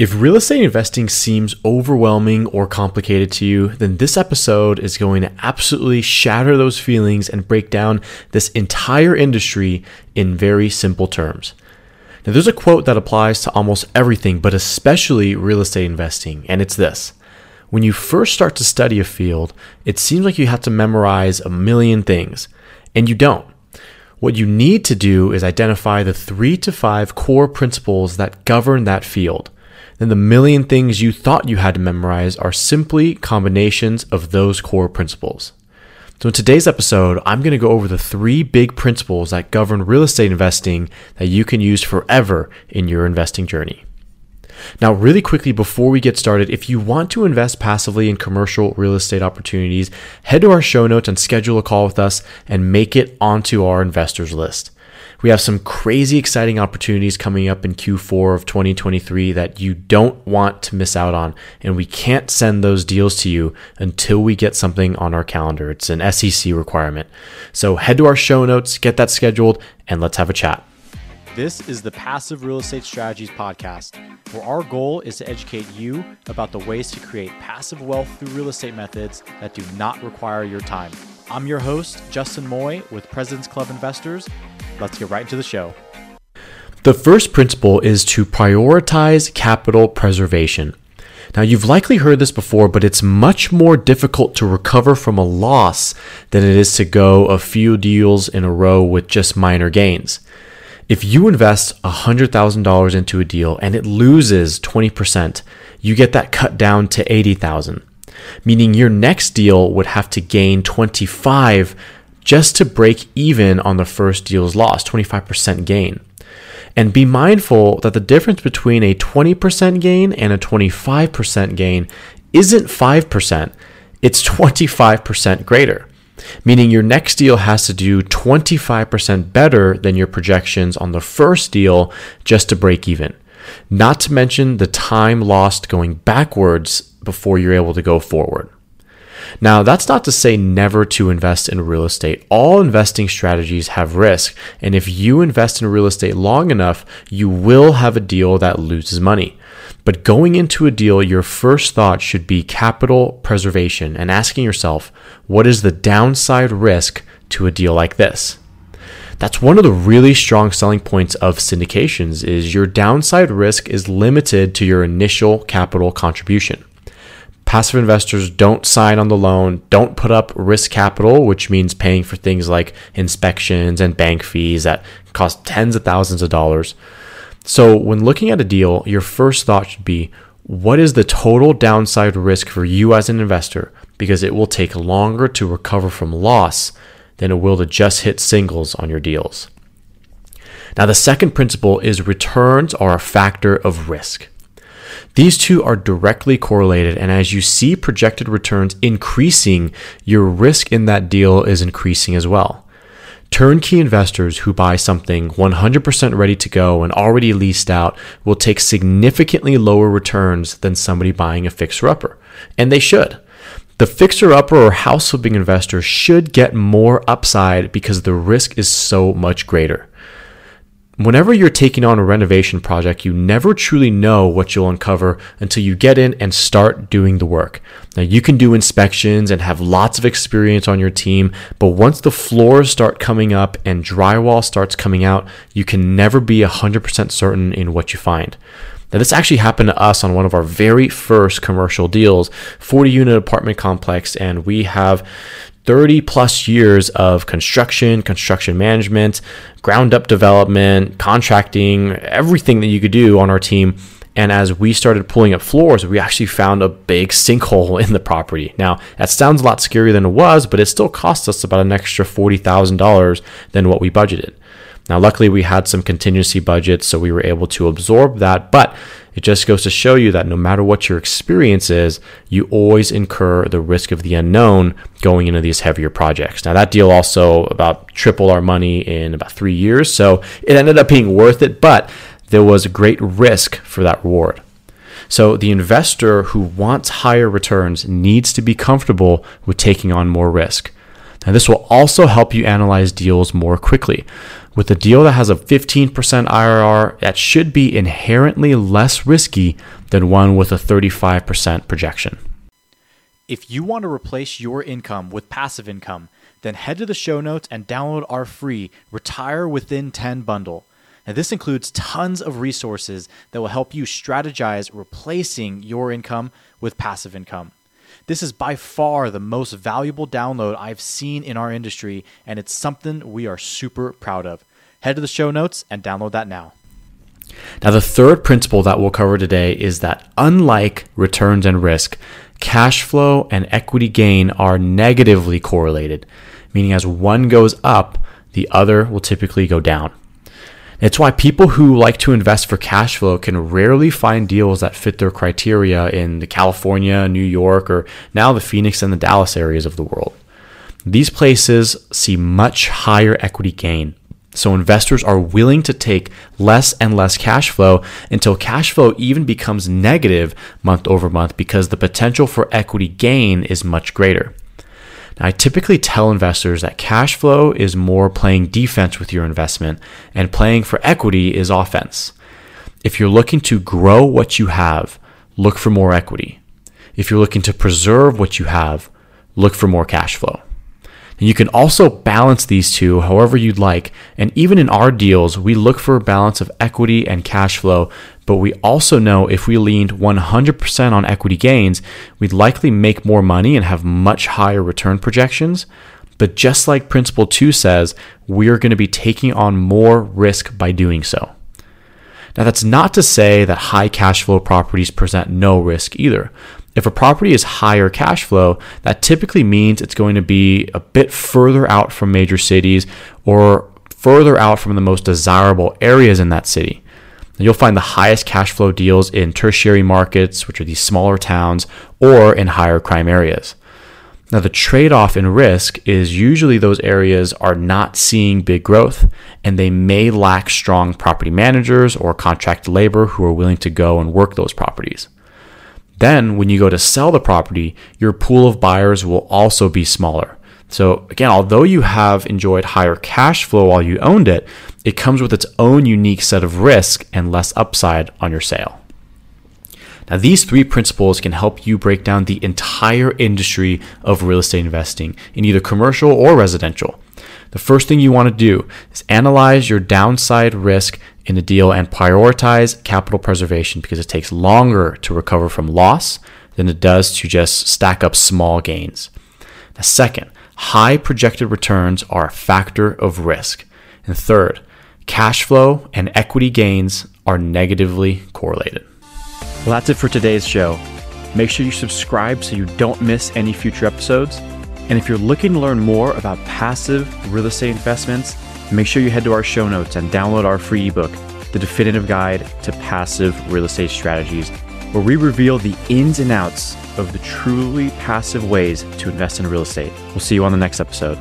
If real estate investing seems overwhelming or complicated to you, then this episode is going to absolutely shatter those feelings and break down this entire industry in very simple terms. Now, there's a quote that applies to almost everything, but especially real estate investing, and it's this. When you first start to study a field, it seems like you have to memorize a million things, and you don't. What you need to do is identify the three to five core principles that govern that field then the million things you thought you had to memorize are simply combinations of those core principles. So, in today's episode, I'm going to go over the three big principles that govern real estate investing that you can use forever in your investing journey. Now, really quickly before we get started, if you want to invest passively in commercial real estate opportunities, head to our show notes and schedule a call with us and make it onto our investors list. We have some crazy exciting opportunities coming up in Q4 of 2023 that you don't want to miss out on. And we can't send those deals to you until we get something on our calendar. It's an SEC requirement. So head to our show notes, get that scheduled, and let's have a chat. This is the Passive Real Estate Strategies podcast, where our goal is to educate you about the ways to create passive wealth through real estate methods that do not require your time. I'm your host, Justin Moy with President's Club Investors, let's get right into the show. The first principle is to prioritize capital preservation. Now, you've likely heard this before, but it's much more difficult to recover from a loss than it is to go a few deals in a row with just minor gains. If you invest $100,000 into a deal and it loses 20%, you get that cut down to 80,000, meaning your next deal would have to gain 25 just to break even on the first deal's loss, 25% gain. And be mindful that the difference between a 20% gain and a 25% gain isn't 5%, it's 25% greater. Meaning your next deal has to do 25% better than your projections on the first deal just to break even. Not to mention the time lost going backwards before you're able to go forward. Now, that's not to say never to invest in real estate. All investing strategies have risk. And if you invest in real estate long enough, you will have a deal that loses money. But going into a deal, your first thought should be capital preservation and asking yourself, what is the downside risk to a deal like this? That's one of the really strong selling points of syndications is your downside risk is limited to your initial capital contribution. Passive investors don't sign on the loan, don't put up risk capital, which means paying for things like inspections and bank fees that cost tens of thousands of dollars. So, when looking at a deal, your first thought should be what is the total downside risk for you as an investor? Because it will take longer to recover from loss than it will to just hit singles on your deals. Now, the second principle is returns are a factor of risk. These two are directly correlated, and as you see projected returns increasing, your risk in that deal is increasing as well. Turnkey investors who buy something 100% ready to go and already leased out will take significantly lower returns than somebody buying a fixer upper, and they should. The fixer upper or house flipping investor should get more upside because the risk is so much greater. Whenever you're taking on a renovation project, you never truly know what you'll uncover until you get in and start doing the work. Now, you can do inspections and have lots of experience on your team, but once the floors start coming up and drywall starts coming out, you can never be 100% certain in what you find. Now, this actually happened to us on one of our very first commercial deals, 40 unit apartment complex, and we have 30 plus years of construction, construction management, ground up development, contracting, everything that you could do on our team. And as we started pulling up floors, we actually found a big sinkhole in the property. Now, that sounds a lot scarier than it was, but it still cost us about an extra $40,000 than what we budgeted. Now, luckily, we had some contingency budgets, so we were able to absorb that. But it just goes to show you that no matter what your experience is, you always incur the risk of the unknown going into these heavier projects. Now, that deal also about tripled our money in about three years, so it ended up being worth it, but there was great risk for that reward. So, the investor who wants higher returns needs to be comfortable with taking on more risk. Now, this will also help you analyze deals more quickly. With a deal that has a 15% IRR, that should be inherently less risky than one with a 35% projection. If you want to replace your income with passive income, then head to the show notes and download our free Retire Within 10 bundle. Now, this includes tons of resources that will help you strategize replacing your income with passive income. This is by far the most valuable download I've seen in our industry, and it's something we are super proud of. Head to the show notes and download that now. Now, the third principle that we'll cover today is that unlike returns and risk, cash flow and equity gain are negatively correlated, meaning as one goes up, the other will typically go down. It's why people who like to invest for cash flow can rarely find deals that fit their criteria in the California, New York, or now the Phoenix and the Dallas areas of the world. These places see much higher equity gain. So investors are willing to take less and less cash flow until cash flow even becomes negative month over month because the potential for equity gain is much greater. I typically tell investors that cash flow is more playing defense with your investment and playing for equity is offense. If you're looking to grow what you have, look for more equity. If you're looking to preserve what you have, look for more cash flow. And you can also balance these two however you'd like. And even in our deals, we look for a balance of equity and cash flow. But we also know if we leaned 100% on equity gains, we'd likely make more money and have much higher return projections. But just like Principle 2 says, we're going to be taking on more risk by doing so. Now, that's not to say that high cash flow properties present no risk either. If a property is higher cash flow, that typically means it's going to be a bit further out from major cities or further out from the most desirable areas in that city. You'll find the highest cash flow deals in tertiary markets, which are these smaller towns, or in higher crime areas. Now, the trade off in risk is usually those areas are not seeing big growth and they may lack strong property managers or contract labor who are willing to go and work those properties. Then, when you go to sell the property, your pool of buyers will also be smaller. So, again, although you have enjoyed higher cash flow while you owned it, it comes with its own unique set of risk and less upside on your sale. Now, these three principles can help you break down the entire industry of real estate investing in either commercial or residential. The first thing you want to do is analyze your downside risk in the deal and prioritize capital preservation because it takes longer to recover from loss than it does to just stack up small gains. The second, high projected returns are a factor of risk. And third, cash flow and equity gains are negatively correlated. Well, that's it for today's show. Make sure you subscribe so you don't miss any future episodes. And if you're looking to learn more about passive real estate investments, make sure you head to our show notes and download our free ebook, The Definitive Guide to Passive Real Estate Strategies, where we reveal the ins and outs of the truly passive ways to invest in real estate. We'll see you on the next episode.